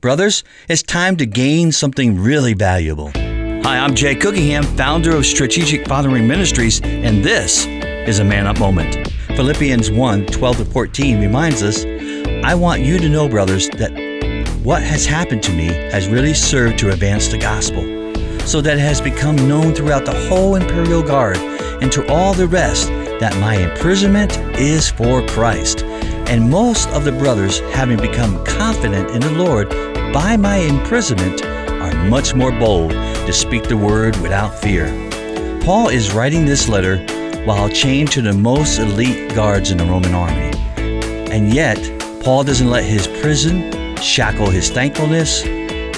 Brothers, it's time to gain something really valuable. Hi, I'm Jay Cookingham, founder of Strategic Fathering Ministries, and this is a Man Up Moment. Philippians 1 12 to 14 reminds us I want you to know, brothers, that what has happened to me has really served to advance the gospel, so that it has become known throughout the whole imperial guard and to all the rest that my imprisonment is for Christ. And most of the brothers, having become confident in the Lord by my imprisonment, are much more bold to speak the word without fear. Paul is writing this letter while chained to the most elite guards in the Roman army. And yet, Paul doesn't let his prison shackle his thankfulness,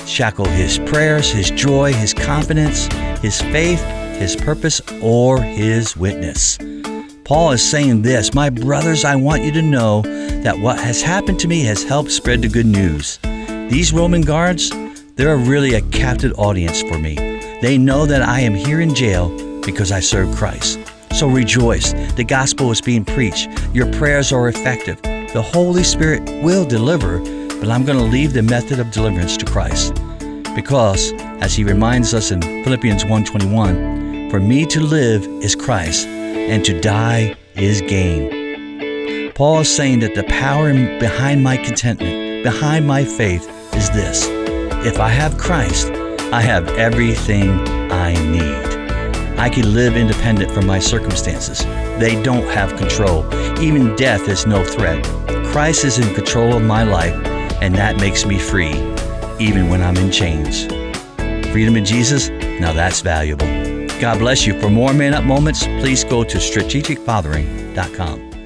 shackle his prayers, his joy, his confidence, his faith, his purpose, or his witness. Paul is saying this My brothers, I want you to know that what has happened to me has helped spread the good news. These Roman guards, they're really a captive audience for me. They know that I am here in jail because I serve Christ. So rejoice. The gospel is being preached. Your prayers are effective. The Holy Spirit will deliver, but I'm going to leave the method of deliverance to Christ. Because, as he reminds us in Philippians 1:21, for me to live is Christ and to die is gain. Paul is saying that the power behind my contentment, behind my faith, is this if I have Christ, I have everything I need. I can live independent from my circumstances. They don't have control. Even death is no threat. Christ is in control of my life, and that makes me free, even when I'm in chains. Freedom in Jesus? Now that's valuable. God bless you. For more Man Up moments, please go to strategicfathering.com.